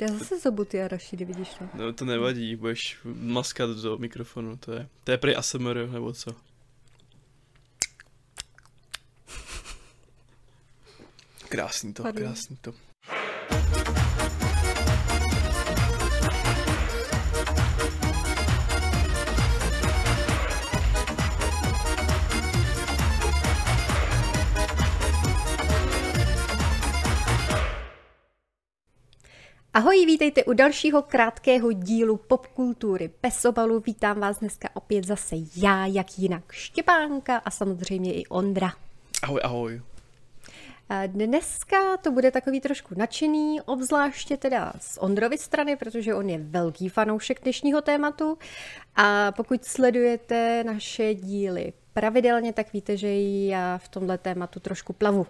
Já zase zobu ty arašidy, vidíš to? No to nevadí, budeš maskat do mikrofonu, to je, to je prý ASMR, nebo co? Krásný to, Pardon. krásný to. Ahoj, vítejte u dalšího krátkého dílu popkultury bez obalu. Vítám vás dneska opět zase já, jak jinak Štěpánka a samozřejmě i Ondra. Ahoj, ahoj. Dneska to bude takový trošku nadšený, obzvláště teda z Ondrovy strany, protože on je velký fanoušek dnešního tématu. A pokud sledujete naše díly pravidelně, tak víte, že já v tomhle tématu trošku plavu.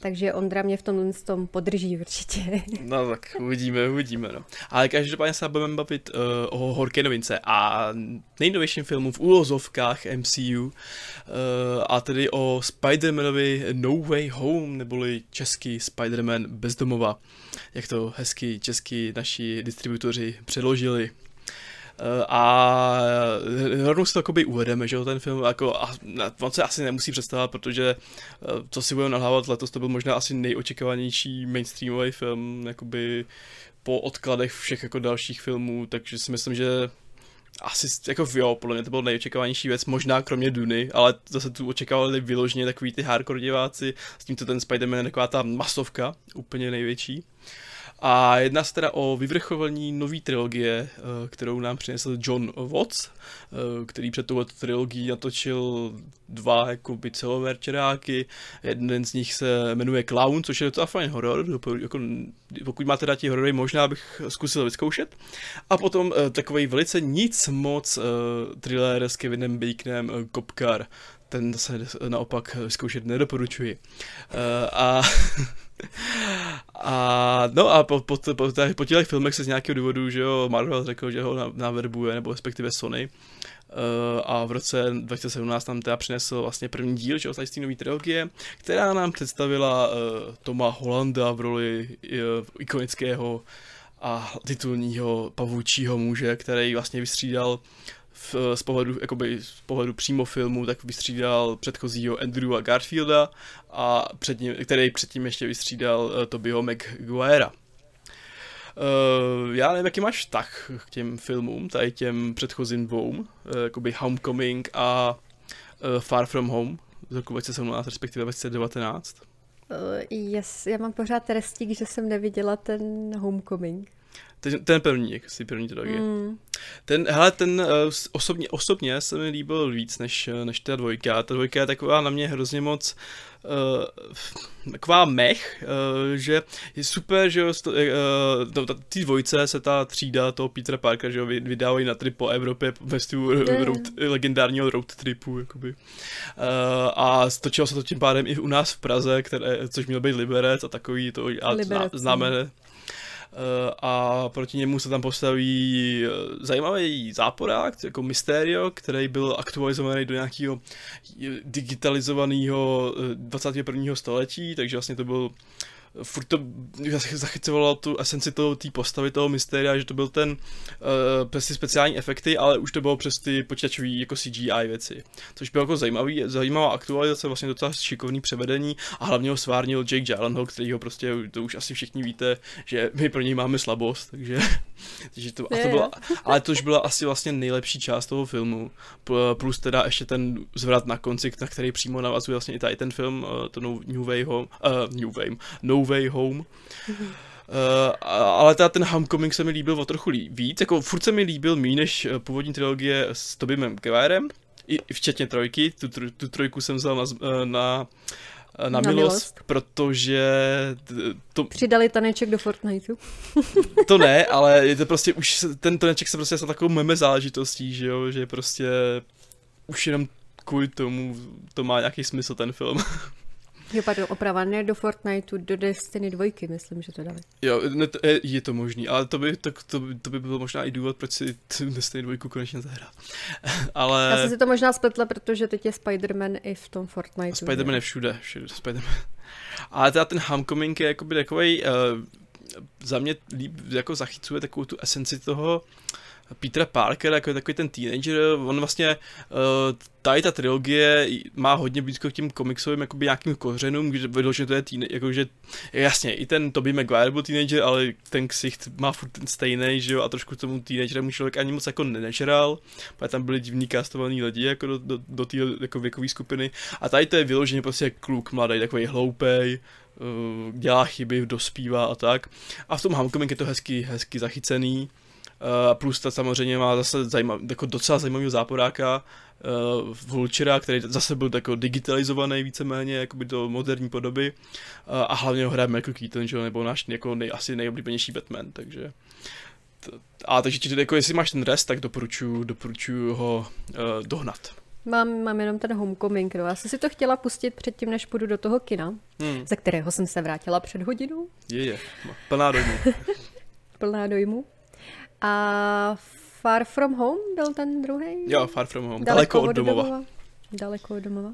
Takže Ondra mě v tomhle tom podrží určitě. No tak uvidíme, uvidíme, no. Ale každopádně se budeme bavit uh, o horké novince a nejnovějším filmu v úlozovkách MCU uh, a tedy o Spider-Manovi No Way Home, neboli český Spider-Man bezdomova, jak to hezky česky naši distributoři předložili. Uh, a rovnou si to uvedeme, že jo, ten film, jako, a, on se asi nemusí představovat, protože, uh, co si budeme nahlávat, letos to byl možná asi nejočekávanější mainstreamový film, jakoby po odkladech všech jako dalších filmů, takže si myslím, že asi, jako jo, podle mě to byl nejočekávanější věc, možná kromě Duny, ale zase tu očekávali vyloženě takový ty hardcore diváci, s tímto ten Spider-Man je taková ta masovka, úplně největší. A jedná se teda o vyvrcholení nové trilogie, eh, kterou nám přinesl John Watts, eh, který před touto trilogií natočil dva jakoby celoverčeráky. Jeden z nich se jmenuje Clown, což je docela fajn horor, jako, pokud máte rádi horory, možná bych zkusil vyzkoušet. A potom eh, takový velice nic moc thriller s Kevinem Baconem, Kopkar, ten se naopak vyzkoušet nedoporučuji. A a no a po, po, po, po, těch filmech se z nějakého důvodu, že jo, Marvel řekl, že ho naverbuje, nebo respektive Sony. Uh, a v roce 2017 tam teda přinesl vlastně první díl, že jo, z té nové trilogie, která nám představila uh, Toma Hollanda v roli uh, ikonického a titulního pavoučího muže, který vlastně vystřídal v, z, pohledu, jakoby, z pohledu přímo filmu, tak vystřídal předchozího Andrewa Garfielda, a před ním, který předtím ještě vystřídal uh, Tobyho Maguirea. Uh, já nevím, jaký máš vztah k těm filmům, tady těm předchozím dvou, uh, jakoby Homecoming a uh, Far From Home z roku 2017, respektive 2019. Uh, yes, já mám pořád restík, že jsem neviděla ten Homecoming. Ten, ten první, jak si první trilogie. Mm. Ten, hele, ten uh, osobně, osobně se mi líbil víc než, než ta dvojka. Ta dvojka je taková na mě hrozně moc uh, taková mech, uh, že je super, že jo, uh, ty dvojce se ta třída toho Petra Parkera, že jo, vydávají na trip po Evropě ve stylu road, legendárního road tripu, jakoby. Uh, a stočilo se to tím pádem i u nás v Praze, které, což měl být Liberec a takový to, a zná, známe a proti němu se tam postaví zajímavý záporák, jako Mysterio, který byl aktualizovaný do nějakého digitalizovaného 21. století, takže vlastně to byl furt to zachycovalo tu esenci toho, té postavy toho mystéria, že to byl ten uh, přes ty speciální efekty, ale už to bylo přes ty počítačové jako CGI věci. Což bylo jako zajímavý, zajímavá aktualizace, vlastně docela šikovný převedení a hlavně ho svárnil Jake Gyllenhaal, který ho prostě, to už asi všichni víte, že my pro něj máme slabost, takže, takže to, a to byla, ale to už byla asi vlastně nejlepší část toho filmu, plus teda ještě ten zvrat na konci, na který přímo navazuje vlastně i tady ten film, uh, to New Way Home, uh, New Way, No Way Home. Uh, ale teda ten Homecoming se mi líbil o trochu víc, jako furt se mi líbil méně než původní trilogie s Tobey Maguirem, i, včetně trojky, tu, tu trojku jsem vzal na, na, na, na milost, milost, protože to... Přidali taneček do Fortniteu. to ne, ale je to prostě už, ten taneček se prostě stal takovou meme záležitostí, že jo, že prostě už jenom kvůli tomu to má nějaký smysl ten film. Jo, pardon, oprava, ne do Fortniteu, do Destiny 2, myslím, že to dali. Jo, ne, to, je, je to možný, ale to by, to, to, to by byl možná i důvod, proč si Destiny 2 konečně zahrát. ale... Já jsem si to možná spletla, protože teď je Spider-Man i v tom Fortniteu. Spider-Man je všude, všude Spider-Man. Ale teda ten Homecoming je jakoby takovej, uh, za mě líp jako zachycuje takovou tu esenci toho Petra Parker, jako takový ten teenager, on vlastně, uh, tady ta trilogie má hodně blízko k těm komiksovým jakoby nějakým kořenům, když že to je teen, jakože, jasně, i ten Toby Maguire byl teenager, ale ten ksicht má furt ten stejný, že jo, a trošku tomu teenagerému člověk ani moc jako nežral, protože tam byli divní kastovaní lidi jako do, do, do té jako věkové skupiny, a tady to je vyloženě prostě kluk mladý, takový hloupej, uh, dělá chyby, dospívá a tak. A v tom Homecoming je to hezky, hezky zachycený. Uh, plus ta samozřejmě má zase zajímav, jako docela zajímavého záporáka uh, Vultura, který zase byl jako digitalizovaný víceméně, jakoby do moderní podoby. Uh, a hlavně ho hraje Michael Keaton, že, nebo náš jako nej, asi nejoblíbenější Batman, takže a takže jako jestli máš ten rest, tak doporučuji, doporučuji ho uh, dohnat. Mám, mám jenom ten homecoming, no. Já jsem si to chtěla pustit předtím, než půjdu do toho kina, hmm. ze kterého jsem se vrátila před hodinou. Je, je. Plná dojmu. Plná dojmu. A Far From Home byl ten druhý? Jo, Far From Home. Daleko, Daleko od domova. domova. Daleko od domova.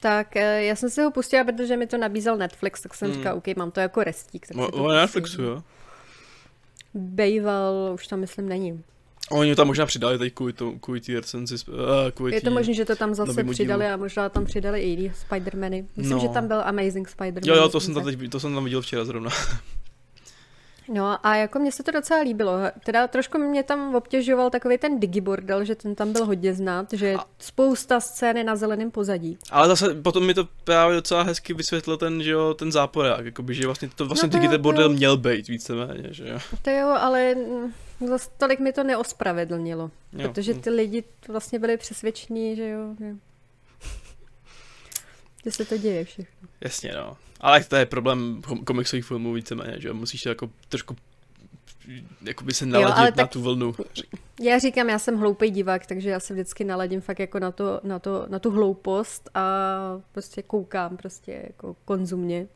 Tak eh, já jsem si ho pustila, protože mi to nabízel Netflix, tak jsem hmm. říkala, OK, mám to jako restík. Tak o, o Netflixu, jo? Bejval, už tam myslím není. Oni tam možná přidali teď kvůli, to, kvůli té recenzi. Uh, kvůli je to možné, že to tam zase přidali a možná tam přidali i jiný Spider-Many. Myslím, no. že tam byl Amazing Spider-Man. Jo, jo, to jsem, tam teď, to jsem tam viděl včera zrovna. No a jako mně se to docela líbilo. Teda trošku mě tam obtěžoval takový ten digibordel, že ten tam byl hodně znát, že a... spousta scény na zeleném pozadí. Ale zase potom mi to právě docela hezky vysvětlil ten, že jo, ten záporák, jakoby, že vlastně to vlastně no to digibordel jo. měl být víceméně, že jo. To jo, ale zase tolik mi to neospravedlnilo, jo. protože ty lidi vlastně byli přesvědčení, že jo, že, že se to děje všechno. Jasně, no. Ale to je problém komiksových filmů víceméně, že musíš to jako trošku jakoby se naladit jo, tak na tu vlnu. Já říkám, já jsem hloupý divák, takže já se vždycky naladím fakt jako na, to, na, to, na tu hloupost a prostě koukám prostě jako konzumně.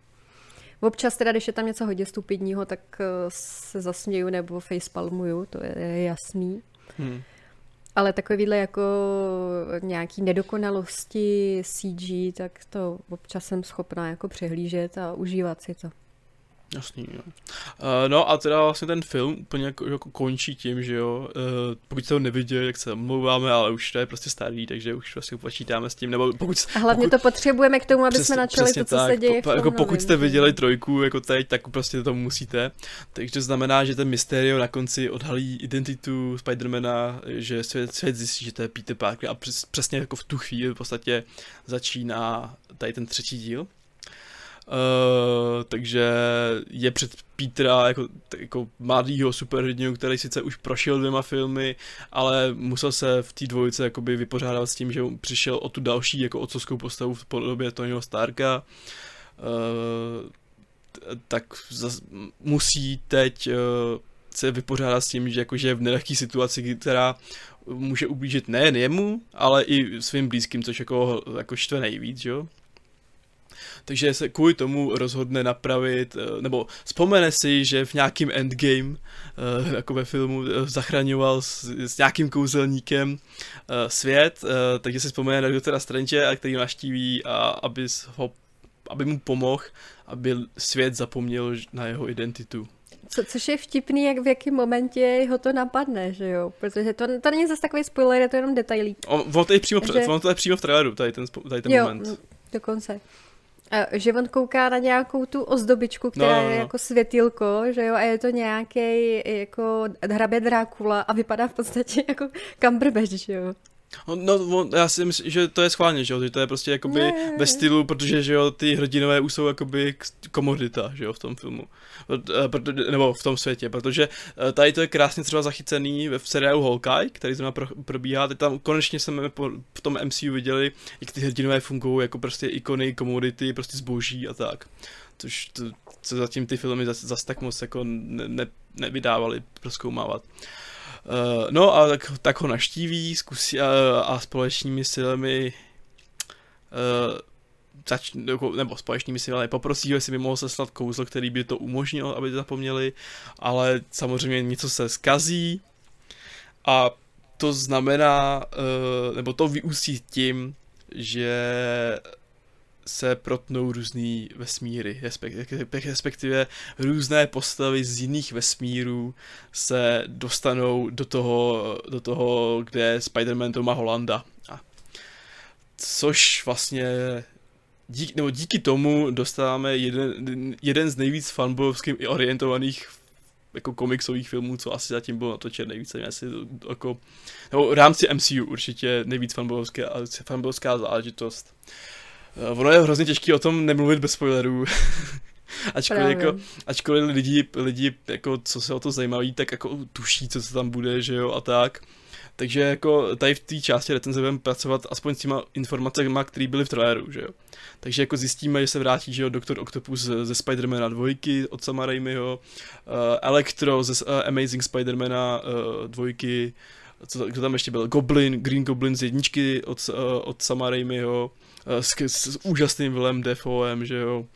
Občas teda, když je tam něco hodně stupidního, tak eh, se zasměju nebo facepalmuju, to je jasný. Hmm. Ale takovýhle jako nějaký nedokonalosti CG, tak to občas jsem schopná jako přehlížet a užívat si to. Jasný, jo. Uh, no a teda vlastně ten film úplně jako, jako končí tím, že jo, uh, pokud jste ho neviděli, jak se omlouváme, ale už to je prostě starý, takže už vlastně počítáme s tím, nebo pokud... A hlavně pokud, to potřebujeme k tomu, aby přesně, jsme načali to, co tak, se děje po, Jako pokud jste viděli trojku jako teď, tak prostě to musíte. Takže to znamená, že ten Mysterio na konci odhalí identitu Spidermana, že svět, svět zjistí, že to je Peter Parker a přes, přesně jako v tu chvíli v podstatě začíná tady ten třetí díl. Uh, takže je před Petra jako, jako mladýho superhrdinu, který sice už prošel dvěma filmy, ale musel se v té dvojice jakoby vypořádat s tím, že přišel o tu další jako otcovskou postavu v podobě Tonyho Starka. Uh, tak zas, musí teď uh, se vypořádat s tím, že jakože je v nelehké situaci, která může ublížit nejen jemu, ale i svým blízkým, což jako, jako štve nejvíc, jo takže se kvůli tomu rozhodne napravit, eh, nebo vzpomene si, že v nějakým endgame, eh, jako ve filmu, eh, zachraňoval s, s nějakým kouzelníkem svět, takže si vzpomene na doktora Strange, a který ho naštíví, a aby, ho, aby mu pomohl, aby svět zapomněl na jeho identitu. Co, což je vtipný, jak v jakém momentě ho to napadne, že jo? Protože to, to není zase takový spoiler, je to jenom detailí. On, on, to, je přímo, že... on to je přímo v traileru, tady ten, tady ten jo, moment. dokonce. A že on kouká na nějakou tu ozdobičku, která no, no, no. je jako světilko, že jo, a je to nějaký jako hrabě Drákula a vypadá v podstatě jako Cumberbatch, že jo. No, no, já si myslím, že to je schválně, že jo, že to je prostě jakoby ne. ve stylu, protože, že jo, ty hrdinové už jsou jakoby komodita, že jo, v tom filmu, eh, nebo v tom světě, protože eh, tady to je krásně třeba zachycený v seriálu Hawkeye, který zrovna pro, probíhá, teď tam konečně jsme v tom MCU viděli, jak ty hrdinové fungují jako prostě ikony, komodity, prostě zboží a tak, což to, co zatím ty filmy zase zas tak moc jako ne, ne, nevydávali proskoumávat. Uh, no a tak, tak ho naštíví zkusí, uh, a společnými silami uh, zač, nebo společnými silami poprosí ho, jestli by mohl seslat kouzlo, který by to umožnil, aby to zapomněli, ale samozřejmě něco se skazí a to znamená, uh, nebo to vyústí tím, že se protnou různý vesmíry, respektive různé postavy z jiných vesmírů se dostanou do toho, do toho kde Spider-Man Toma Holanda. A což vlastně díky, nebo díky tomu dostáváme jeden, jeden z nejvíc fanboyovsky orientovaných jako komiksových filmů, co asi zatím bylo natočen nejvíce, asi jako, nebo v rámci MCU určitě nejvíc fanboyovská záležitost. Eh, ono je hrozně těžké o tom nemluvit bez spoilerů. ačkoliv, jako, ačkoliv lidi, lidi, jako, co se o to zajímaví, tak jako tuší, co se tam bude, že jo, a tak. Takže jako tady v té části recenze budeme pracovat aspoň s těma informacemi, které byly v traileru, že jo. Takže jako zjistíme, že se vrátí, že jo, Doktor Octopus ze Spidermana dvojky od Sama Raimiho, uh, Electro ze uh, Amazing Spidermana uh, dvojky, co, kdo tam ještě byl, Goblin, Green Goblin z jedničky od, uh, od Sama Raimiho, uh, s, s, úžasným Willem Defoem, že jo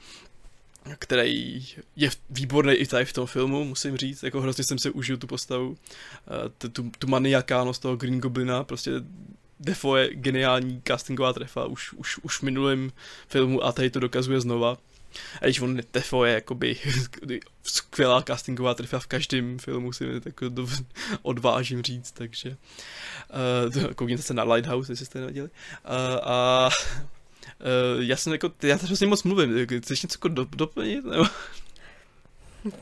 který je výborný i tady v tom filmu, musím říct, jako hrozně jsem se užil tu postavu, eh, tu, tu maniakánost toho Green Goblina, prostě Defo je geniální castingová trefa už, už, už v minulém filmu a tady to dokazuje znova. A když on Defo je jakoby skvělá castingová trefa v každém filmu, si mi tak odvážím říct, takže uh, koukněte se na Lighthouse, jestli jste neviděli. Uh, a já jsem jako, já hrozně moc mluvím, chceš něco jako do, doplnit? Nebo?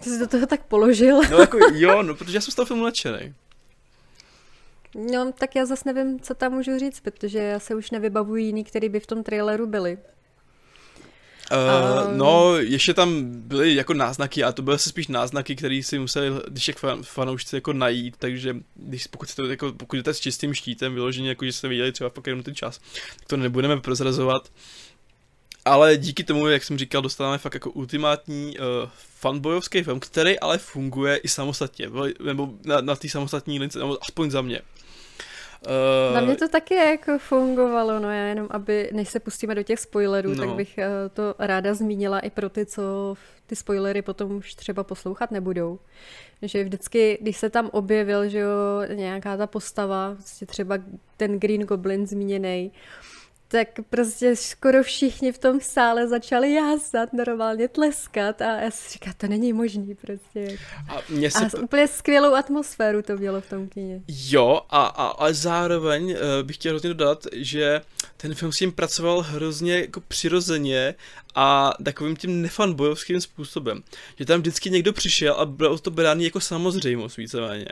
Ty jsi do toho tak položil. No jako jo, no, protože já jsem z toho filmu nadšený. No, tak já zase nevím, co tam můžu říct, protože já se už nevybavuji jiný, který by v tom traileru byli. Uh, no, ještě tam byly jako náznaky, a to byly se spíš náznaky, které si museli, když jak fan, fanoušci jako najít, takže když, pokud, to, jako, pokud jdete s čistým štítem, vyloženě, jako že jste viděli třeba pak jenom ten čas, tak to nebudeme prozrazovat. Ale díky tomu, jak jsem říkal, dostáváme fakt jako ultimátní uh, fanbojovský film, který ale funguje i samostatně, nebo na, na té samostatní lince, nebo aspoň za mě. Uh, Na mě to taky jako fungovalo, no já jenom, aby, než se pustíme do těch spoilerů, no. tak bych uh, to ráda zmínila i pro ty, co ty spoilery potom už třeba poslouchat nebudou. Že vždycky, když se tam objevil, že jo, nějaká ta postava, prostě třeba ten Green Goblin zmíněný, tak prostě skoro všichni v tom sále začali jásat, normálně tleskat a já si říkám, to není možný prostě. A, mě se... a úplně skvělou atmosféru to mělo v tom kině. Jo, a, a, a zároveň uh, bych chtěl hrozně dodat, že ten film s tím pracoval hrozně jako přirozeně a takovým tím nefanbojovským způsobem. Že tam vždycky někdo přišel a byl to brány jako samozřejmost víceméně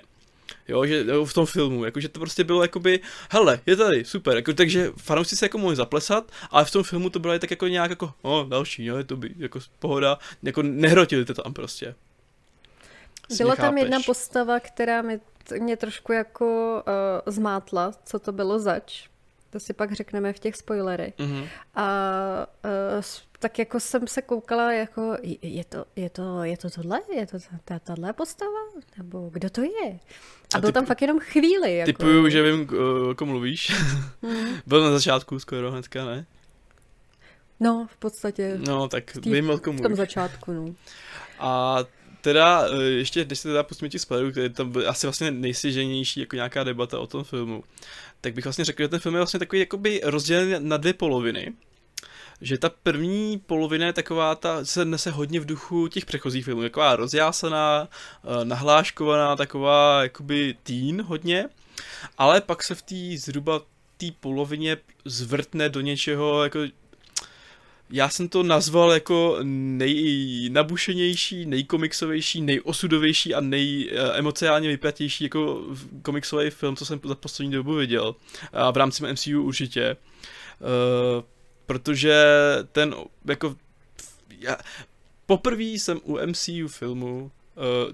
jo, že jo, v tom filmu, jakože to prostě bylo jakoby, hele, je tady, super, jako, takže fanoušci se jako mohli zaplesat, ale v tom filmu to bylo tak jako nějak jako, no, další, jo, je to by, jako pohoda, jako nehrotili to tam prostě. Byla tam jedna postava, která mi mě trošku jako uh, zmátla, co to bylo zač. To si pak řekneme v těch spoilerech. Mm-hmm. A uh, tak jako jsem se koukala, jako je to, je to, je to tohle? Je to tahle postava? Nebo kdo to je? A, a byl typu, tam fakt jenom chvíli. Jako... Typuju, že vím, o kom mluvíš. Mm. byl na začátku skoro hnedka, ne? No, v podstatě. No, tak tý, vím, o kom V tom začátku, no. A teda, e, ještě, když se teda pustíme těch spoilerů, který tam byl asi vlastně nejsiženější jako nějaká debata o tom filmu, tak bych vlastně řekl, že ten film je vlastně takový jakoby rozdělený na dvě poloviny. Že ta první polovina je taková, ta se nese hodně v duchu těch předchozích filmů, taková rozjásaná, eh, nahláškovaná, taková jakoby teen hodně, ale pak se v té zhruba té polovině zvrtne do něčeho jako já jsem to nazval jako nejnabušenější, nejkomiksovější, nejosudovější a nejemociálně vypjatější jako komiksový film, co jsem za poslední dobu viděl. A v rámci MCU určitě. Uh, protože ten, jako, já, poprvé jsem u MCU filmu uh,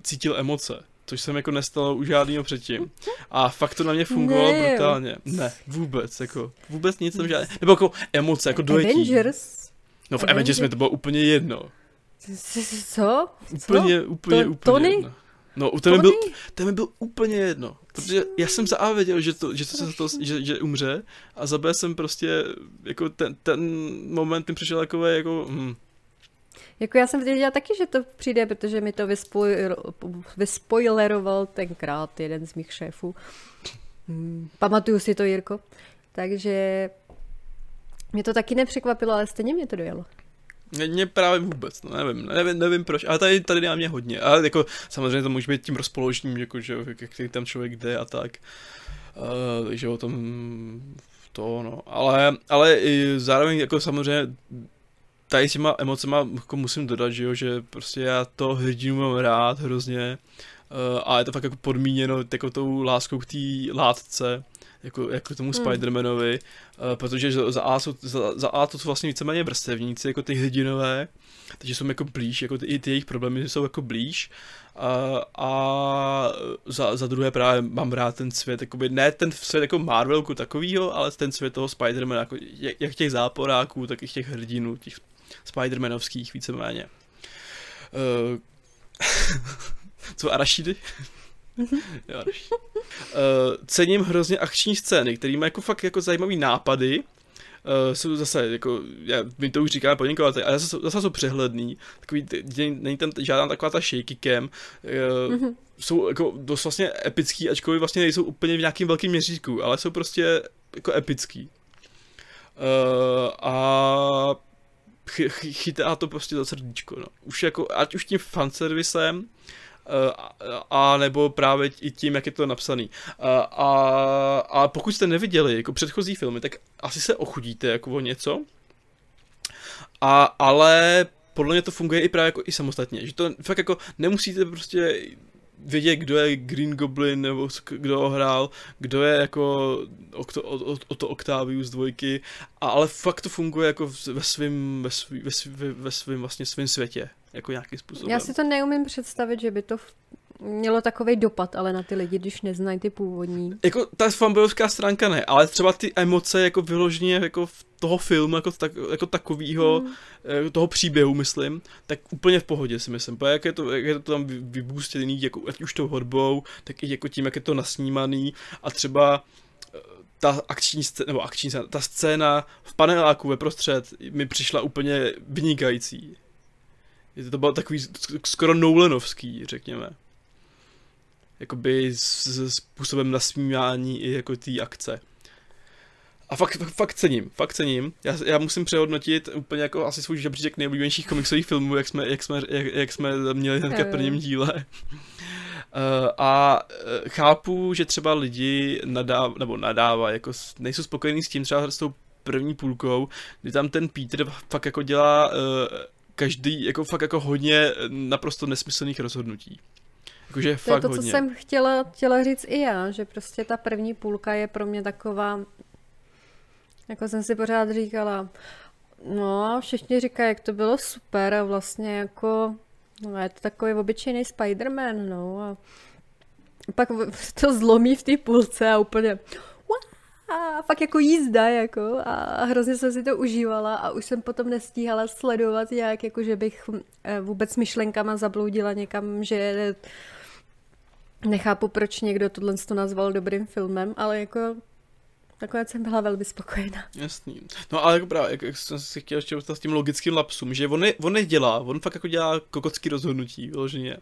cítil emoce, což jsem jako nestalo u žádného předtím. A fakt to na mě fungovalo ne. brutálně. Ne, vůbec, jako, vůbec nic jsem žádný, nebo jako emoce, jako dojetí. Avengers? No v Avengers, mi to bylo úplně jedno. Co? Úplně, úplně, to, úplně Tony? jedno. No, u tebe byl, ten byl úplně jedno, protože já jsem za A věděl, že, to, že, to, to, že, že umře a za B jsem prostě, jako ten, ten moment mi přišel takové jako, hm. Jako já jsem věděla taky, že to přijde, protože mi to vyspoileroval tenkrát jeden z mých šéfů. Hmm, pamatuju si to, Jirko. Takže Mě to taky nepřekvapilo, ale stejně mě to dojelo. Mě právě vůbec, no nevím, nevím, nevím proč, ale tady, tady na mě hodně, ale jako samozřejmě to může být tím rozpoložením, jako, že jak tam člověk jde a tak, uh, o tom to, no, ale, ale i zároveň jako samozřejmě tady s těma emocema jako musím dodat, že jo, že prostě já to hrdinu mám rád hrozně. Uh, a je to fakt jako podmíněno jako tou láskou k té látce, jako, jako tomu hmm. Spider-Manovi, uh, protože za A, jsou, za, za A to jsou vlastně víceméně vrstevníci, jako ty hrdinové, takže jsou jako blíž, jako ty, i ty jejich problémy jsou jako blíž. A, a za, za druhé právě mám rád ten svět, jakoby, ne ten svět jako Marvelku takovýho, ale ten svět toho Spider-Mana, jako, jak těch záporáků, tak i těch hrdinů, těch Spider-Manovských víceméně. Uh, co Arašidy? Uh, cením hrozně akční scény, které mají jako fakt jako zajímavý nápady, uh, jsou zase, jako, já, my to už říkáme poděkovat, ale zase, zase jsou přehledný, takový, není tam žádná taková ta shaky cam, uh, mm-hmm. jsou jako dost vlastně epický, ačkoliv vlastně nejsou úplně v nějakým velkým měřítku, ale jsou prostě jako epický. Uh, a chy, chytá to prostě za srdíčko, no. Už jako, ať už tím fanservisem, a, a nebo právě i tím, jak je to napsaný. A, a, a pokud jste neviděli jako předchozí filmy, tak asi se ochudíte jako o něco. A, ale podle mě to funguje i právě jako i samostatně, že to fakt jako nemusíte prostě vědět, kdo je Green Goblin, nebo kdo ho hrál, kdo je jako o, to, o, o to Octavius dvojky, a, ale fakt to funguje jako ve svém ve svý, ve svý, ve vlastně svým světě, jako nějakým způsobem. Já si to neumím představit, že by to mělo takový dopad, ale na ty lidi, když neznají ty původní. Jako ta fanboyovská stránka ne, ale třeba ty emoce jako vyloženě jako v toho filmu jako, tak, jako takového, mm. toho příběhu, myslím, tak úplně v pohodě si myslím. Protože jak je to, jak je to tam vybůstěný, jako, ať už tou hodbou, tak i jako tím, jak je to nasnímaný a třeba eh, ta akční scéna, nebo akční scéna, ta scéna v paneláku ve prostřed mi přišla úplně vynikající. To bylo takový skoro Nolanovský, řekněme jakoby s, s způsobem nasmívání i jako té akce. A fakt, fakt, cením, fakt cením. Já, já musím přehodnotit úplně jako asi svůj žebříček nejoblíbenějších komiksových filmů, jak jsme, jak jsme, jak, jak jsme měli hnedka v prvním díle. Uh, a uh, chápu, že třeba lidi nadáv, nebo nadává, jako nejsou spokojení s tím třeba s tou první půlkou, kdy tam ten Peter fakt jako dělá uh, každý, jako fakt jako hodně naprosto nesmyslných rozhodnutí. Jakože to je to, hodně. co jsem chtěla, chtěla říct i já, že prostě ta první půlka je pro mě taková, jako jsem si pořád říkala, no všichni říkají, jak to bylo super a vlastně jako, no je to takový obyčejný Spider-Man, no a pak to zlomí v té půlce a úplně a fakt jako jízda, jako a hrozně jsem si to užívala a už jsem potom nestíhala sledovat nějak, jako že bych eh, vůbec myšlenkama zabloudila někam, že Nechápu, proč někdo tohle to nazval dobrým filmem, ale jako Nakonec jsem byla velmi spokojená. Jasný. No ale jako právě, jak, jak jsem si chtěl ještě s tím logickým lapsem, že on, ne, on nedělá, on fakt jako dělá kokocký rozhodnutí, vyloženě.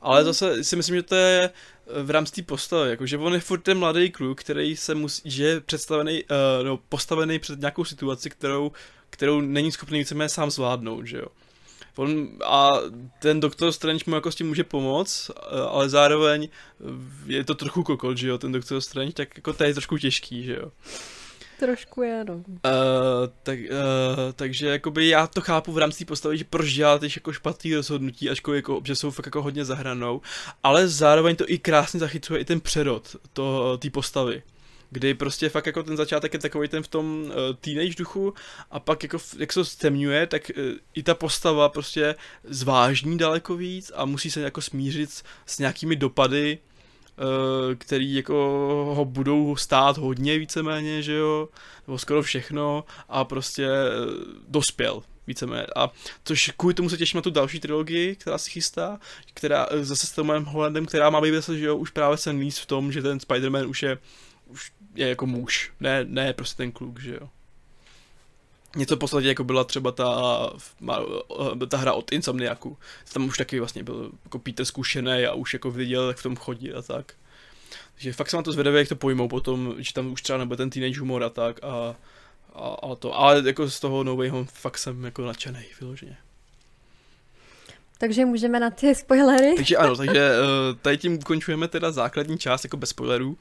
Ale mm. zase si myslím, že to je eh, v rámci té postavy, jakože on je furt ten mladý kluk, který se musí, že je představený, uh, no, postavený před nějakou situaci, kterou, kterou není schopný víceméně sám zvládnout, že jo. On, a ten doktor Strange mu jako s tím může pomoct, eh, ale zároveň je to trochu kokot, že jo, ten doktor Strange, tak jako to je trošku těžký, že jo. Trošku je, no. Uh, tak, uh, takže jakoby já to chápu v rámci postavy, že proč dělat jako špatný rozhodnutí, ačkoliv jako, že jsou fakt jako hodně zahranou, ale zároveň to i krásně zachycuje i ten přerod té postavy kdy prostě fakt jako ten začátek je takový ten v tom uh, teenage duchu a pak jako jak se stemňuje, tak uh, i ta postava prostě zvážní daleko víc a musí se jako smířit s nějakými dopady, uh, který jako ho budou stát hodně víceméně, že jo, nebo skoro všechno a prostě uh, dospěl víceméně. A což kvůli tomu se těším na tu další trilogii, která se chystá, která zase s Tomem Hollandem, která má být zase, že jo, už právě se míst v tom, že ten Spider-Man už je je jako muž, ne, ne prostě ten kluk, že jo. Něco v podstatě jako byla třeba ta, ta hra od Insomniaku. Tam už taky vlastně byl jako Peter zkušený a už jako viděl, jak v tom chodí a tak. Takže fakt jsem na to zvědavý, jak to pojmou potom, že tam už třeba nebude ten teenage humor a tak a, a, a to, ale jako z toho No Way Home fakt jsem jako nadšený, vyloženě. Takže můžeme na ty spoilery. Takže ano, takže uh, tady tím ukončujeme teda základní část jako bez spoilerů,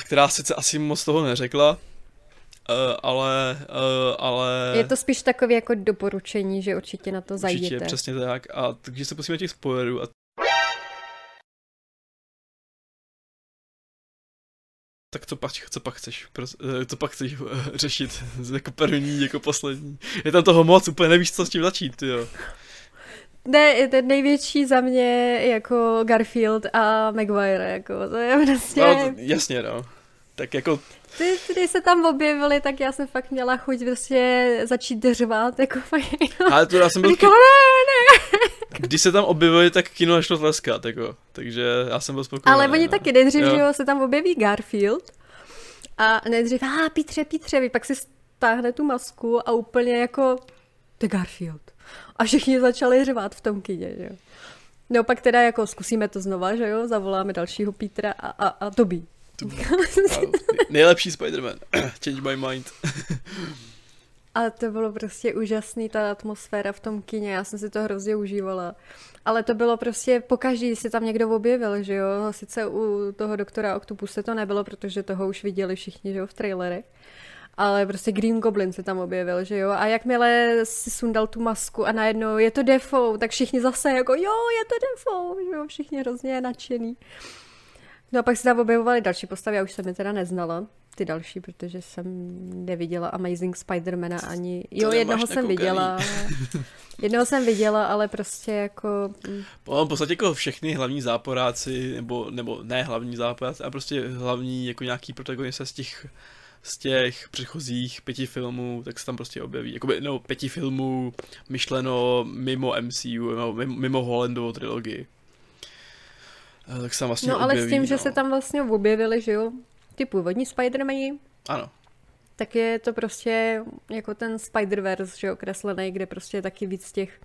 která sice asi moc toho neřekla, Uh, ale, uh, ale... Je to spíš takový jako doporučení, že určitě na to zajděte. Určitě, přesně tak. A takže se pustíme těch spoilerů a tak co pak, co pak chceš, eh, co pak chceš řešit jako první, jako poslední. Je tam toho moc, úplně nevíš, co s tím začít, jo. Ne, ten největší za mě jako Garfield a Maguire, jako to je prostě... No, jasně, no. Tak jako ty, když se tam objevili, tak já jsem fakt měla chuť prostě začít řvát, jako Ale to já jsem byl... Říkal, ne, ne. Když se tam objevili, tak kino nešlo tleskat, jako. Takže já jsem byl spokojený. Ale oni no. taky nejdřív, že se tam objeví Garfield a nejdřív, a ah, Pítře, Pítře, pak si stáhne tu masku a úplně jako, to Garfield. A všichni začali řvát v tom kině, že jo. No pak teda jako zkusíme to znova, že jo, zavoláme dalšího Petra a, a, a Toby. Nejlepší Spider-Man. Change my mind. A to bylo prostě úžasný, ta atmosféra v tom kině, já jsem si to hrozně užívala. Ale to bylo prostě pokaždý, si tam někdo objevil, že jo, sice u toho doktora Octopuse to nebylo, protože toho už viděli všichni, že jo, v trailerech. Ale prostě Green Goblin se tam objevil, že jo, a jakmile si sundal tu masku a najednou je to Defo, tak všichni zase jako jo, je to Defo, že jo, všichni hrozně nadšený. No a pak se tam objevovaly další postavy, já už jsem je teda neznala, ty další, protože jsem neviděla Amazing Spidermana ani... Jo, to jednoho jsem viděla. jednoho jsem viděla, ale prostě jako... Mm. v podstatě jako všechny hlavní záporáci, nebo, nebo ne hlavní záporáci, a prostě hlavní jako nějaký protagonista z těch z těch předchozích pěti filmů, tak se tam prostě objeví. Jakoby, no, pěti filmů myšleno mimo MCU, mimo, mimo Hollandovou trilogii. Eh, tak se vlastně No ale objeví, s tím, no. že se tam vlastně objevili, že jo, ty původní Spider-Mani. Ano. Tak je to prostě jako ten Spider-Verse, že jo, kreslený, kde prostě je taky víc těch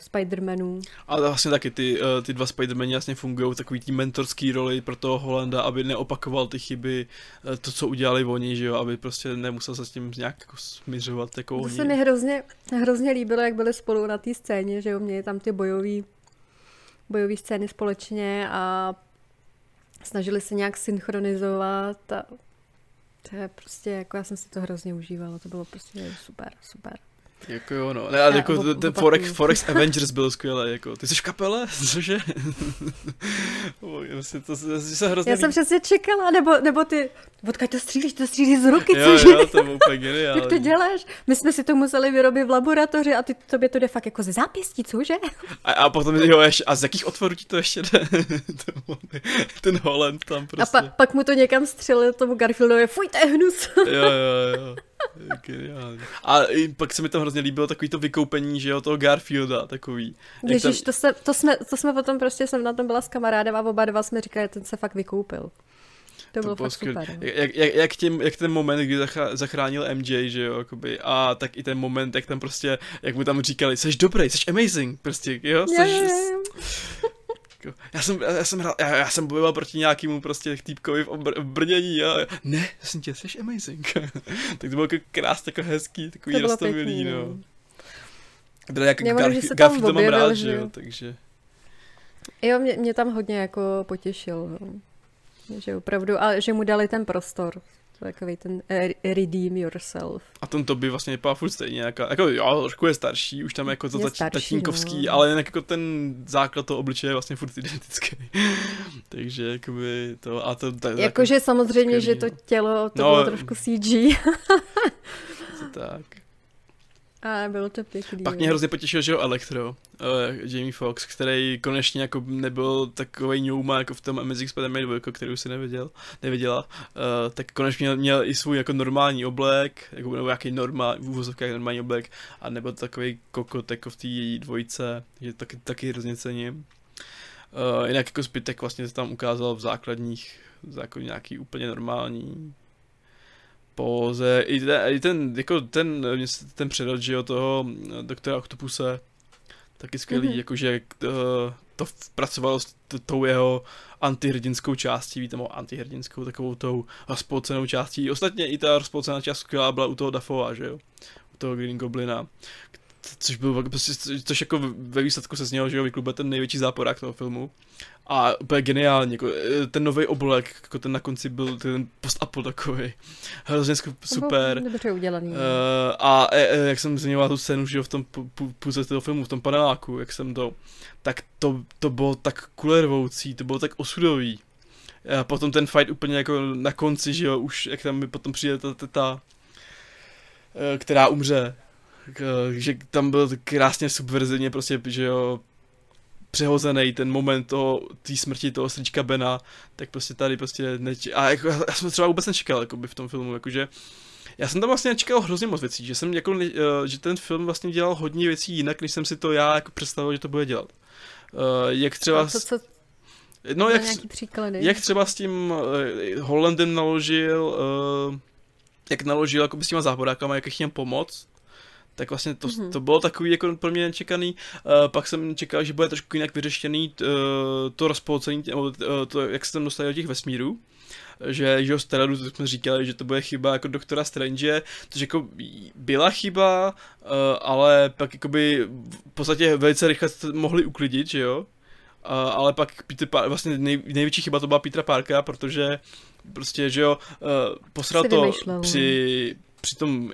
Spider-Manů. Ale vlastně taky ty, uh, ty dva Spider-Mani jasně fungují takový tý mentorský roli pro toho Holanda, aby neopakoval ty chyby, uh, to, co udělali oni, že jo, aby prostě nemusel se s tím nějak jako směřovat jako To oni. se mi hrozně, hrozně líbilo, jak byli spolu na té scéně, že jo, měli tam ty bojový bojové scény společně a snažili se nějak synchronizovat a to je prostě, jako já jsem si to hrozně užívala, to bylo prostě super, super. Jako jo, no. Ne, ale jako ten Forex, Forex Avengers byl skvělý, jako. Ty jsi v kapele? Cože? Vlastně to, to, se hrozně Já jsem přesně čekala, nebo, nebo ty, odkud to střílíš, to střílíš z ruky, jo, cože? Jo, to bylo úplně geniální. Jak to děláš? My jsme si to museli vyrobit v laboratoři a ty, tobě to jde fakt jako ze zápěstí, cože? A, a potom, jo, ještě, a z jakých otvorů ti to ještě jde? ten Holland tam prostě. A pa, pak mu to někam střelil tomu Garfieldovi, fuj, to je hnus. jo, jo, jo. Geniální. A pak se mi tam hrozně líbilo takový to vykoupení, že jo, toho Garfielda, takový. Ježíš, tam... to, se, to, jsme, to jsme potom prostě, jsem na tom byla s kamarádem a oba dva jsme říkali, ten se fakt vykoupil. To, to bylo fakt super. No. Jak, jak, jak, tím, jak ten moment, kdy zachránil MJ, že jo, jakoby, a tak i ten moment, jak tam prostě, jak mu tam říkali, jsi dobrý, jsi amazing, prostě, jo, jsi, yeah. Jako, já jsem, já jsem, hrál, já, já jsem bojoval proti nějakému prostě týpkovi v, obr- v brnění a ne, jsem tě, jsi amazing. tak to bylo jako krásně, jako hezký, takový rostomilý, no. Teda jak Garfield, Garfield to mám rád, že jo, takže... Jo, mě, mě tam hodně jako potěšil, no. že opravdu, a že mu dali ten prostor, takový ten redeem yourself. A ten to by vlastně vypadá furt stejně, jako, jako jo, trošku je starší, už tam jako to tač, tatínkovský, no. ale jinak jako ten základ toho obličeje je vlastně furt identický. Takže jakoby to, a to... to Jakože jako samozřejmě, že to tělo, to no, bylo trošku CG. tak. A bylo to pěkný. Pak mě hrozně potěšil, že jo, Electro, uh, Jamie Foxx, který konečně jako nebyl takový ňouma jako v tom Amazing Spider-Man 2, kterou si neviděl, neviděla, uh, tak konečně měl, měl, i svůj jako normální oblek, jako, nebo jaký normál, v úvozovkách normální oblek, a nebyl takový kokot jako v té její dvojce, že taky, taky hrozně cením. Uh, jinak jako zbytek vlastně se tam ukázal v základních, jako nějaký úplně normální póze, i ten, i ten, jako ten, ten předat, že jo, toho doktora Octopuse, taky skvělý, mm-hmm. jakože uh, to pracovalo s tou jeho antihrdinskou částí, víte, antihrdinskou, takovou tou rozpolcenou částí. Ostatně i ta rozpolcená část skvělá byla u toho Dafova, že jo? U toho Green Goblina, což byl prostě, což jako ve výsledku se znělo, že jo, vyklube ten největší záporák toho filmu. A úplně geniální, jako e, ten nový oblek, jako ten na konci byl ten post-apo takový. Hrozně super. Dobře udělaný. Uh, a e, e, jak jsem zmiňoval tu scénu, že jo, v tom půze toho filmu, v tom paneláku, jak jsem to, tak to, to bylo tak kulervoucí, to bylo tak osudový. A potom ten fight úplně jako na konci, že jo, už jak tam potom přijde ta, ta, ta která umře, že tam byl krásně subverzivně prostě, že jo, přehozený ten moment toho, té smrti toho srdíčka Bena, tak prostě tady prostě neč... A jako, já jsem třeba vůbec nečekal jako by v tom filmu, jakože já jsem tam vlastně nečekal hrozně moc věcí, že jsem jako, že ten film vlastně dělal hodně věcí jinak, než jsem si to já jako představil, že to bude dělat. Jak třeba... co, no, jak, jak třeba s tím Hollandem naložil, jak naložil jako s těma záporákama, jak jim pomoct, tak vlastně to, mm-hmm. to bylo takový jako pro mě nečekaný. Uh, pak jsem čekal, že bude trošku jinak vyřešený uh, to rozpolcení, nebo uh, to, jak se tam dostali do těch vesmírů že, že Stelladu, to jsme říkali, že to bude chyba jako doktora Strange, což jako byla chyba, uh, ale pak jakoby v podstatě velice rychle mohli uklidit, že jo, uh, ale pak Peter Par- vlastně nej, největší chyba to byla Petra Parka, protože prostě, že jo, uh, posral to při, při tom, uh,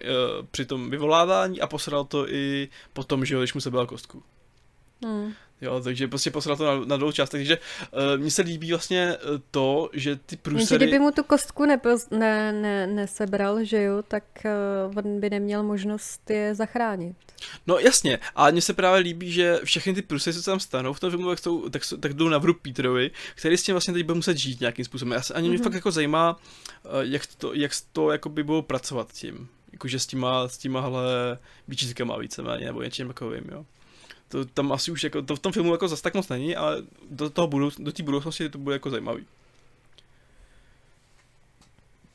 při tom vyvolávání a posral to i potom, že jo, když mu se byla kostku. Hmm. Jo, takže prostě posral to na, na dvou částech. Takže uh, mně se líbí vlastně to, že ty průsery... kdyby mu tu kostku nepos, ne, ne, nesebral, že jo, tak uh, on by neměl možnost je zachránit. No jasně, a mně se právě líbí, že všechny ty průsery, co se tam stanou v tom filmu, tak, jsou, tak, tak jdou na vrub Peterovi, který s tím vlastně teď bude muset žít nějakým způsobem. Já se, ani mm-hmm. mě mhm. fakt jako zajímá, jak to, jak to jako by bylo pracovat tím. Jakože s těma, s těma hele výčitkama víceméně, nebo něčím takovým, jo to tam asi už jako, to v tom filmu jako zase tak moc není, ale do toho budouc, do té budoucnosti to bude jako zajímavý.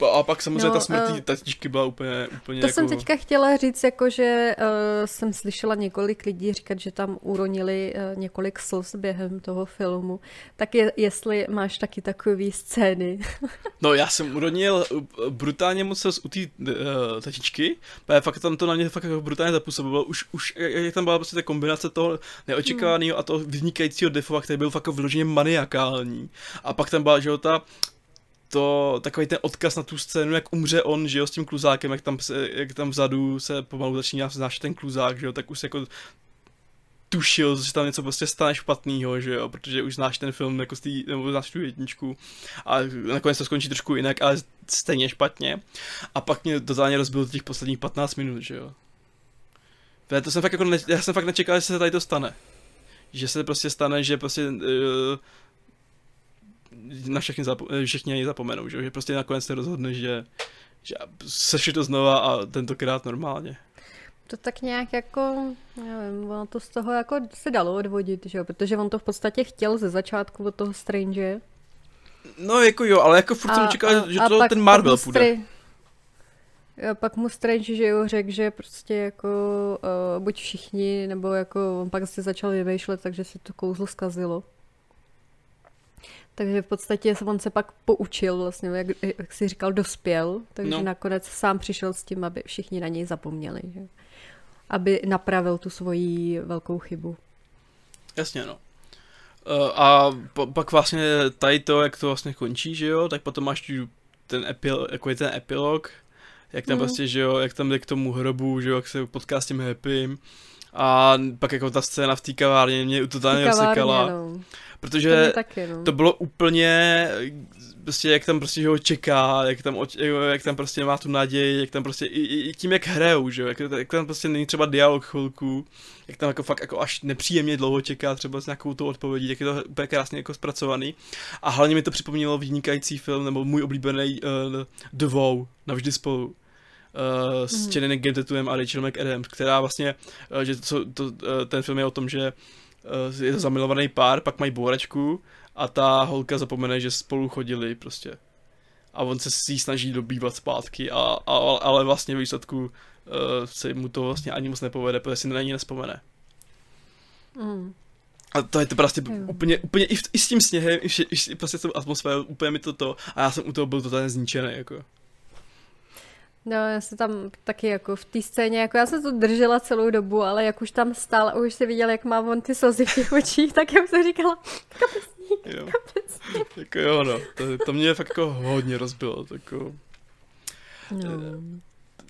A pak samozřejmě no, ta smrt uh, tatičky byla úplně, úplně To jako... jsem teďka chtěla říct, jako že uh, jsem slyšela několik lidí říkat, že tam uronili uh, několik slz během toho filmu. Tak je, jestli máš taky takový scény. no já jsem uronil brutálně moc slz u té uh, tatičky, protože fakt tam to na mě fakt jako brutálně zapůsobilo. Už, už jak tam byla prostě ta kombinace toho neočekávaného hmm. a toho vynikajícího defova, který byl fakt vyloženě maniakální. A pak tam byla, že jo, ta to, takový ten odkaz na tu scénu, jak umře on, že jo, s tím kluzákem, jak tam, se, jak tam vzadu se pomalu začíná vznášet ten kluzák, že jo, tak už se jako tušil, že tam něco prostě stane špatného, že jo, protože už znáš ten film jako z tý, nebo znáš tu jedničku a nakonec to skončí trošku jinak, ale stejně špatně. A pak mě totálně rozbil těch posledních 15 minut, že jo. To jsem fakt jako, ne, já jsem fakt nečekal, že se tady to stane. Že se prostě stane, že prostě uh, na všechny, zapo- všichni ani zapomenou, že, že prostě nakonec se rozhodne, že, že sešli to znova a tentokrát normálně. To tak nějak jako, nevím, ono to z toho jako se dalo odvodit, že jo, protože on to v podstatě chtěl ze začátku od toho Strange. No jako jo, ale jako furt jsem čekal, že to ten Marvel půjde. Str- jo, pak mu Strange, že jo, řekl, že prostě jako uh, buď všichni, nebo jako on pak se začal vymýšlet, takže se to kouzlo zkazilo. Takže v podstatě on se pak poučil, vlastně, jak, jak jsi říkal, dospěl, takže no. nakonec sám přišel s tím, aby všichni na něj zapomněli. Že? Aby napravil tu svoji velkou chybu. Jasně, no. Uh, a pak vlastně tady to, jak to vlastně končí, že jo, tak potom máš ten epil, jako je ten epilog, jak tam mm. prostě, že jo, jak tam jde k tomu hrobu, že jo, jak se potká s tím happym. A pak jako ta scéna v té kavárně mě totálně rozsekala. No. Protože to, taky, no. to bylo úplně, prostě jak tam prostě ho čeká, jak tam, jak tam prostě má tu naději, jak tam prostě, i, i tím jak hrajou, že jo, jak, jak tam prostě není třeba dialog chvilku, jak tam jako fakt jako až nepříjemně dlouho čeká třeba s nějakou tou odpovědí, jak je to úplně krásně jako zpracovaný. A hlavně mi to připomínalo vynikající film, nebo můj oblíbený uh, The Vow, navždy spolu. Uh, s mm. Channing Tatumem a Rachel McAdams, která vlastně, uh, že to, to, uh, ten film je o tom, že Eh, je to zamilovaný pár, pak mají boračku a ta holka zapomene, že spolu chodili prostě. A on se si snaží dobývat zpátky, a, a, ale vlastně v výsledku uh, se mu to vlastně ani moc nepovede, protože si na ní nespomene. Mm. A to je to prostě úplně, úplně i, v, i s tím sněhem, i, vše, i prostě s tou atmosférou, úplně mi to to, a já jsem u toho byl totálně zničený, jako. No, já jsem tam taky jako v té scéně, jako já jsem to držela celou dobu, ale jak už tam stál a už se viděl, jak má on ty slzy v těch očích, tak já už jsem říkala, kapesník, jo. kapesník. Jako jo, no, to, to mě fakt jako hodně rozbilo, jako. No.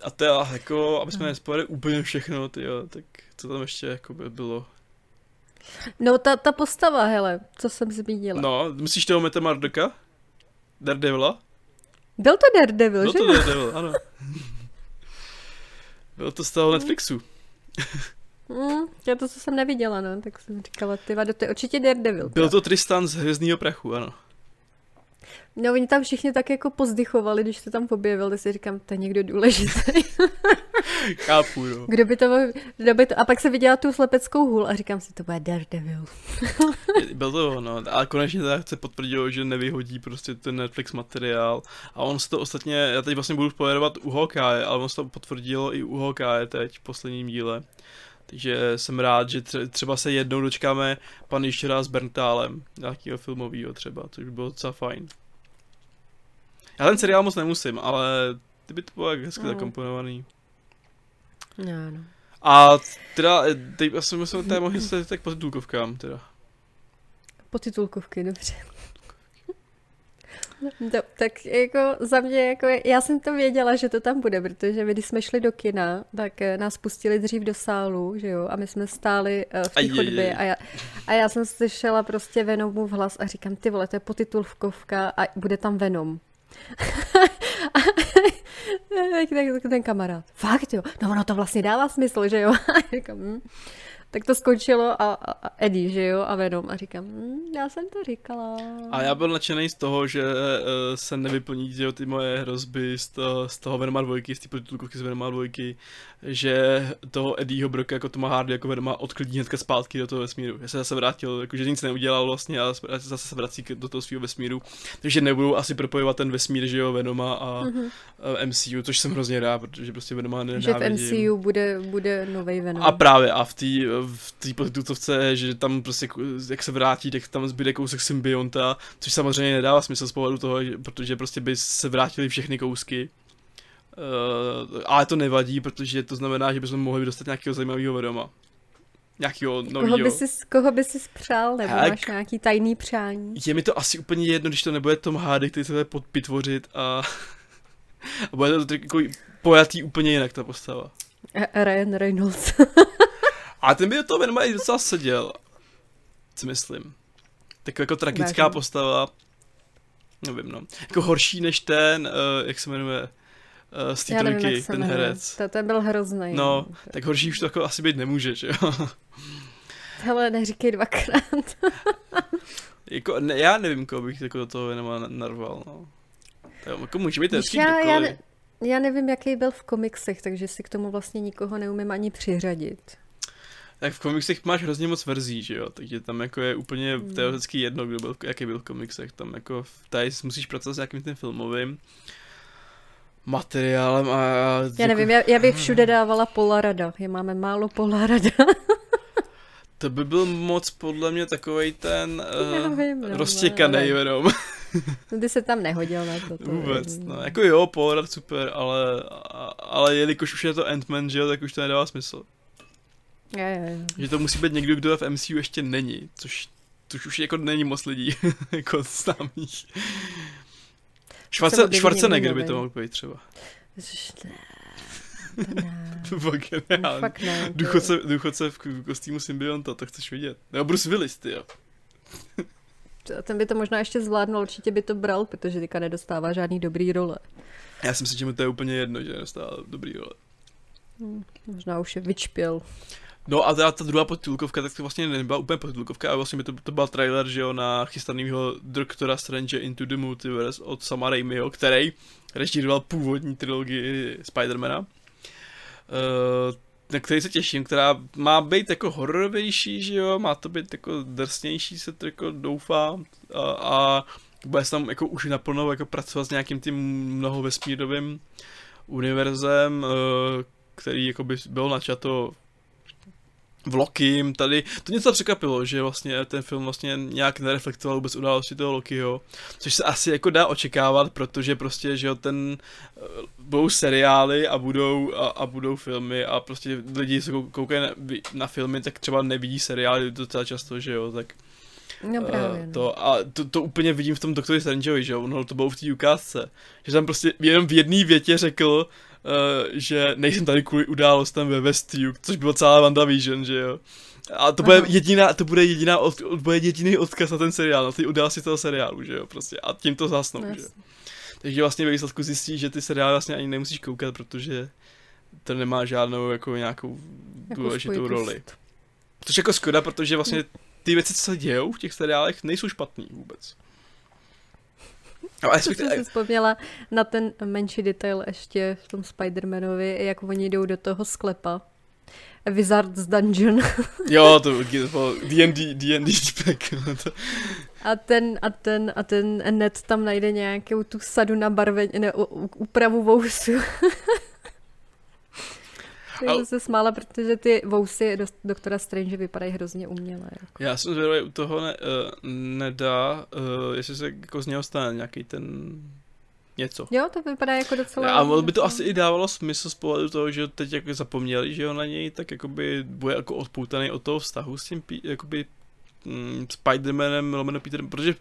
A to je jako, aby jsme no. nespojili úplně všechno, tyjo, tak co tam ještě jako by bylo? No ta, ta postava, hele, co jsem zmínila. No, myslíš toho Meta Mardoka? Daredevila? Byl to Daredevil, Byl že? Byl to Daredevil, ano. Bylo to z toho Netflixu. Mm, já to, co jsem neviděla, no, tak jsem říkala, ty vado, to je určitě Daredevil. Byl to Tristan z Hvězdného prachu, ano. No, oni tam všichni tak jako pozdychovali, když se tam objevil, tak si říkám, to je někdo důležitý. Chápu, no. Kdo by to, kdo by to, a pak se viděla tu slepeckou hůl a říkám si, to bude Daredevil. Byl to no, a konečně teda se potvrdilo, že nevyhodí prostě ten Netflix materiál a on se to ostatně, já teď vlastně budu spoilerovat u Hawkeye, ale on se to potvrdilo i u Hawkeye teď v posledním díle. Takže jsem rád, že třeba se jednou dočkáme pan Išera s Berntálem, nějakého filmového třeba, což by bylo docela fajn. Já ten seriál moc nemusím, ale ty by to bylo jak hezky no. zakomponovaný. No, no. A teda, teď asi musím tady mohli se tak po titulkovkám, teda. Po titulkovky, dobře. No, tak jako za mě, jako já jsem to věděla, že to tam bude, protože my, když jsme šli do kina, tak eh, nás pustili dřív do sálu, že jo, a my jsme stáli uh, v té chodbě a já, a já jsem slyšela prostě Venomův hlas a říkám, ty vole, to je potitulkovka a bude tam Venom. tak, ten kamarád, fakt jo, no ono to vlastně dává smysl, že jo. Tak to skončilo a, a, Eddie, že jo, a Venom a říkám, hm, já jsem to říkala. A já byl nadšený z toho, že uh, se nevyplní že jo, ty moje hrozby z toho, z toho Venoma dvojky, z té protitulkovky z Venoma dvojky, že toho Eddieho Broka jako Toma Hardy jako Venoma odklidí hnedka zpátky do toho vesmíru. Já se zase vrátil, jako že nic neudělal vlastně a zase se vrací do toho svého vesmíru. Takže nebudou asi propojovat ten vesmír, že jo, Venoma a mm-hmm. MCU, což jsem hrozně rád, protože prostě Venoma nenávidím. Že v MCU bude, bude nový Venom. A právě a v té v té podtutovce, že tam prostě, jak se vrátí, tak tam zbyde kousek symbionta, což samozřejmě nedává smysl z pohledu toho, protože prostě by se vrátili všechny kousky. Uh, ale to nevadí, protože to znamená, že bychom mohli dostat nějakého zajímavého vedoma. Nějakého nového. Koho by si, koho by si spřál, nebo tak, máš nějaký tajný přání? Je mi to asi úplně jedno, když to nebude Tom Hardy, který se bude podpitvořit a, a bude to takový pojatý úplně jinak ta postava. Ryan Reynolds. A ten by do toho Venoma i docela seděl. Co myslím. Tak jako tragická Vážím. postava. Nevím, no. Jako horší než ten, uh, jak se jmenuje, uh, z té trojky, ten herec. To, ten byl hrozný. No, tak horší už to jako asi být nemůže, že jo. Hele, neříkej dvakrát. jako, ne, já nevím, koho bych jako do toho Venoma narval, no. To jako může být hezký já, já, ne, já nevím, jaký byl v komiksech, takže si k tomu vlastně nikoho neumím ani přiřadit tak v komiksech máš hrozně moc verzí, že jo, takže tam jako je úplně hmm. teoreticky jedno, kdo byl, jaký byl v komiksech, tam jako tady musíš pracovat s nějakým tím filmovým materiálem a... Já jako... nevím, já, já bych všude dávala Polarada, je máme málo Polarada. to by byl moc podle mě takovej ten uh, vím, no, roztěkaný jenom. no, ty se tam nehodil na to. to Vůbec, je... no, jako jo, Polarad super, ale, ale jelikož už je to Ant-Man, že jo, tak už to nedává smysl. Je, je, je. Že to musí být někdo, kdo v MCU ještě není, což, což už jako není moc lidí jako známých. Švarce, Schwarzenegger by to mohl být třeba. Ne, Fakt ne. Fakt ne. Důchodce, důchodce v kostýmu symbionta, to chceš vidět. Nebo Bruce Willis, ty jo. Ten by to možná ještě zvládnul, určitě by to bral, protože teďka nedostává žádný dobrý role. Já si myslím, že mu to je úplně jedno, že nedostává dobrý role. Hmm, možná už je vyčpěl. No a teda ta druhá podtitulkovka, tak to vlastně nebyla úplně podtitulkovka, ale vlastně to, to byl trailer, že jo, na chystanýho Doktora Strange Into the Multiverse od Sama Raimiho, který režíroval původní trilogii Spidermana. Uh, na který se těším, která má být jako hororovější, že jo, má to být jako drsnější, se to jako doufám a, a bude se tam jako už naplno jako pracovat s nějakým tím mnohovesmírovým univerzem, uh, který jako by byl načato v Lokim, tady, to něco překvapilo, že vlastně ten film vlastně nějak nereflektoval vůbec události toho Lokiho, což se asi jako dá očekávat, protože prostě, že jo, ten, eh, budou seriály a budou, a, a budou filmy a prostě lidi se koukají na, na filmy, tak třeba nevidí seriály docela často, že jo, tak No právě. Uh, to, a to, to úplně vidím v tom Doktoru Strangeovi, že jo, ono to bylo v té ukázce, že tam prostě jenom v jedné větě řekl, že nejsem tady kvůli událostem ve Westview, což bylo celá WandaVision, že jo. A to bude jediná, to bude jediná, od, bude jediný odkaz na ten seriál, na ty události toho seriálu, že jo, prostě. A tím to zasnou, no, že jo. Takže vlastně ve výsledku zjistí, že ty seriály vlastně ani nemusíš koukat, protože to nemá žádnou jako nějakou jako důležitou roli. Což jako skoda, protože vlastně ty věci, co se dějou v těch seriálech, nejsou špatný vůbec. No, jsem si vzpomněla na ten menší detail ještě v tom Spider-Manovi, jak oni jdou do toho sklepa. Wizard's Dungeon. jo, to bylo D&D, D&D a ten, a ten, a ten Ned tam najde nějakou tu sadu na barvení, ne, úpravu vousu. Já jsem se smála, protože ty vousy do, doktora Strange vypadají hrozně uměle. Jako. Já jsem zvědavý, u toho ne, uh, nedá, uh, jestli se jako z něho stane nějaký ten něco. Jo, to vypadá jako docela... A by to asi i dávalo smysl z pohledu toho, že teď jako zapomněli, že jo na něj, tak jakoby bude jako odpoutaný od toho vztahu s tím jakoby mm, Spider-Manem, lomeno Peterem, protože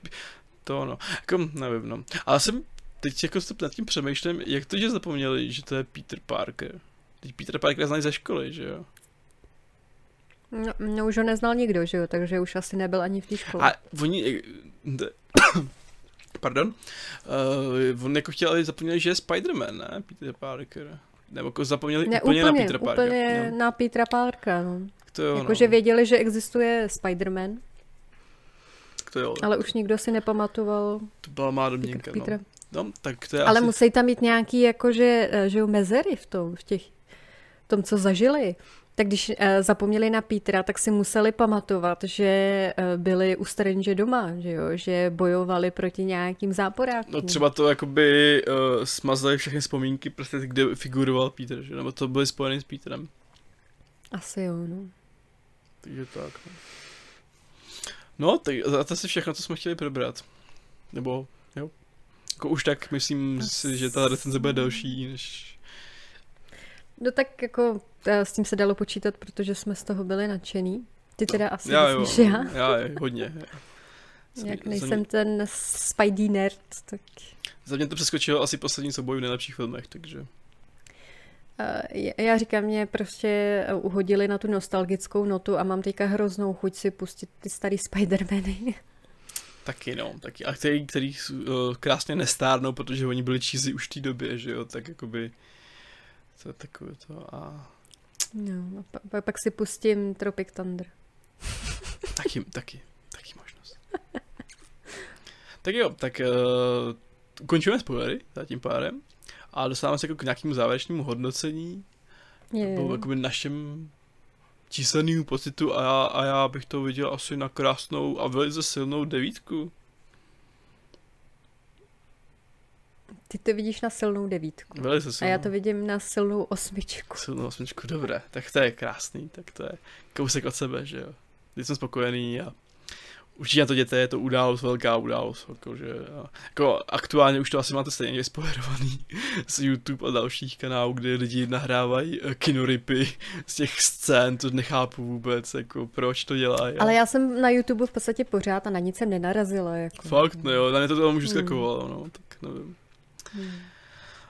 to no, jako nevím no. Ale jsem teď jako nad tím přemýšlím, jak to, že zapomněli, že to je Peter Parker. Teď Peter Parker znají ze školy, že jo? No, no už ho neznal nikdo, že jo, takže už asi nebyl ani v té škole. A oni... Pardon. Uh, on jako chtěli, zapomněli, že je Spider-Man, ne? Peter Parker. Nebo jako zapomněli ne, úplně, úplně na Petra Parker. Úplně no. na Petra Parkera, no. To jo, jako, no. že věděli, že existuje Spider-Man. To jo. Ale už nikdo si nepamatoval. To byla má domněnka, no. No, tak to je Ale asi... musí tam mít nějaký, jakože, eh, že mezery v tom, v těch, tom, co zažili. Tak když uh, zapomněli na Petra, tak si museli pamatovat, že uh, byli u Strange doma, že jo, že bojovali proti nějakým záporákům. No třeba to jakoby uh, smazali všechny vzpomínky, prostě kde figuroval Peter, že? Nebo to byly spojené s Petrem. Asi jo, no. Takže tak, no. No, tak a to si všechno, co jsme chtěli probrat. Nebo, jo. Jako už tak myslím si, že ta recenze bude delší, než... No tak jako eh, s tím se dalo počítat, protože jsme z toho byli nadšený. Ty teda no, asi já, myslíš, jo, já? Já je, hodně. Jak nejsem jsem... ten Spidey nerd, tak... Za mě to přeskočilo asi poslední souboj v nejlepších filmech, takže... Uh, já říkám, mě prostě uhodili na tu nostalgickou notu a mám teďka hroznou chuť si pustit ty starý Spider-Many. Taky no, taky. A který, který uh, krásně nestárnou, protože oni byli cheesy už v té době, že jo, tak jakoby to je takové to a... No, a pa, pak si pustím Tropic Thunder. taky, taky, taky možnost. tak jo, tak uh, končíme spoilery za tím pádem a dostáváme se jako k nějakému závěrečnému hodnocení. Je. Nebo jakoby našem číselného pocitu a já, a já bych to viděl asi na krásnou a velice silnou devítku. Ty to vidíš na silnou devítku. Velice silnou. A já to vidím na silnou osmičku. Silnou osmičku, dobré. Tak to je krásný, tak to je kousek od sebe, že jo. Teď jsem spokojený a určitě na to děte je to událost, velká událost, jako, že, jako aktuálně už to asi máte stejně spoilerovaný z YouTube a dalších kanálů, kde lidi nahrávají eh, kinoripy z těch scén, to nechápu vůbec, jako proč to dělají. Ale já jsem na YouTube v podstatě pořád a na nic jsem nenarazila. Jako. Fakt, ne jo, na mě to tam už skakovalo, hmm. no, tak nevím. Hmm.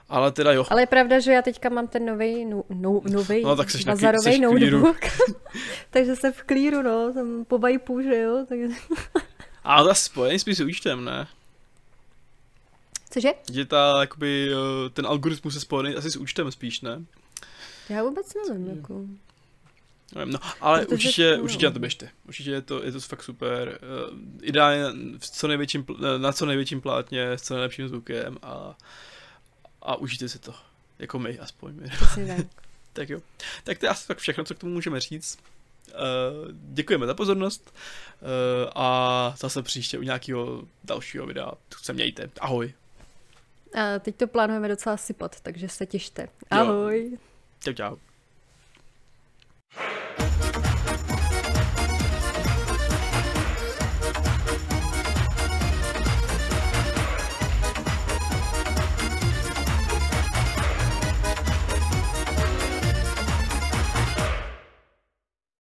Ale teda jo. Ale je pravda, že já teďka mám ten nový no, no, nový no, tak bazarový notebook. takže jsem v klíru, no, jsem po vajpu, že jo. Takže... Ale to spojený spíš s účtem, ne? Cože? Že ta, jakoby, eh, ten algoritmus je spojený asi s účtem spíš, ne? Já vůbec nevím, jako... Nevím, no, ale Protože, určitě, no. určitě na to běžte. Určitě je to, je to fakt super. Uh, ideálně v co největším, na co největším plátně, s co nejlepším zvukem a a užijte si to. Jako my, aspoň my. tak. tak jo. Tak to je asi tak všechno, co k tomu můžeme říct. Uh, děkujeme za pozornost uh, a zase příště u nějakého dalšího videa se mějte. Ahoj. A teď to plánujeme docela sypat, takže se těšte. Ahoj. Jo. Čau, čau. Thank you.